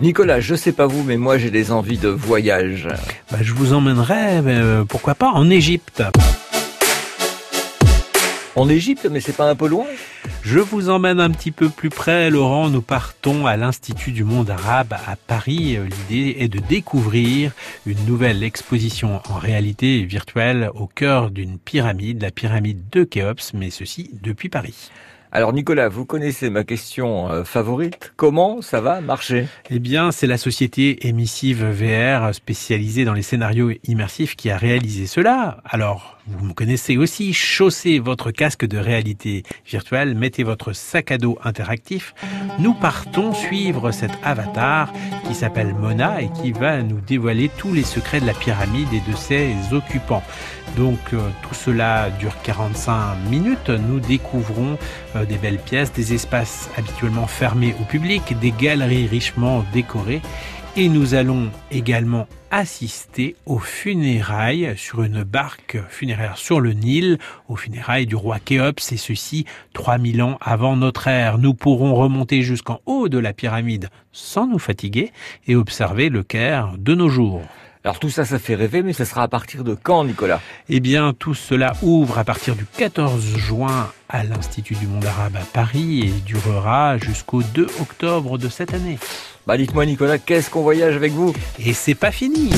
Nicolas, je sais pas vous, mais moi j'ai des envies de voyage. Bah, je vous emmènerai, euh, pourquoi pas, en Égypte. En Égypte, mais c'est pas un peu loin? Je vous emmène un petit peu plus près, Laurent. Nous partons à l'Institut du monde arabe à Paris. L'idée est de découvrir une nouvelle exposition en réalité virtuelle au cœur d'une pyramide, la pyramide de Khéops, mais ceci depuis Paris. Alors Nicolas, vous connaissez ma question euh, favorite. Comment ça va marcher? Eh bien, c'est la société émissive VR spécialisée dans les scénarios immersifs qui a réalisé cela. Alors, vous me connaissez aussi, chaussez votre casque de réalité virtuelle, votre sac à dos interactif. Nous partons suivre cet avatar qui s'appelle Mona et qui va nous dévoiler tous les secrets de la pyramide et de ses occupants. Donc euh, tout cela dure 45 minutes. Nous découvrons euh, des belles pièces, des espaces habituellement fermés au public, des galeries richement décorées et nous allons également assister aux funérailles sur une barque funéraire sur le Nil, aux funérailles du roi Khéops, et ceci 3000 ans avant notre ère. Nous pourrons remonter jusqu'en haut de la pyramide sans nous fatiguer et observer le Caire de nos jours. Alors tout ça, ça fait rêver, mais ça sera à partir de quand, Nicolas? Eh bien, tout cela ouvre à partir du 14 juin à l'Institut du monde arabe à Paris et durera jusqu'au 2 octobre de cette année. Bah dites-moi, Nicolas, qu'est-ce qu'on voyage avec vous? Et c'est pas fini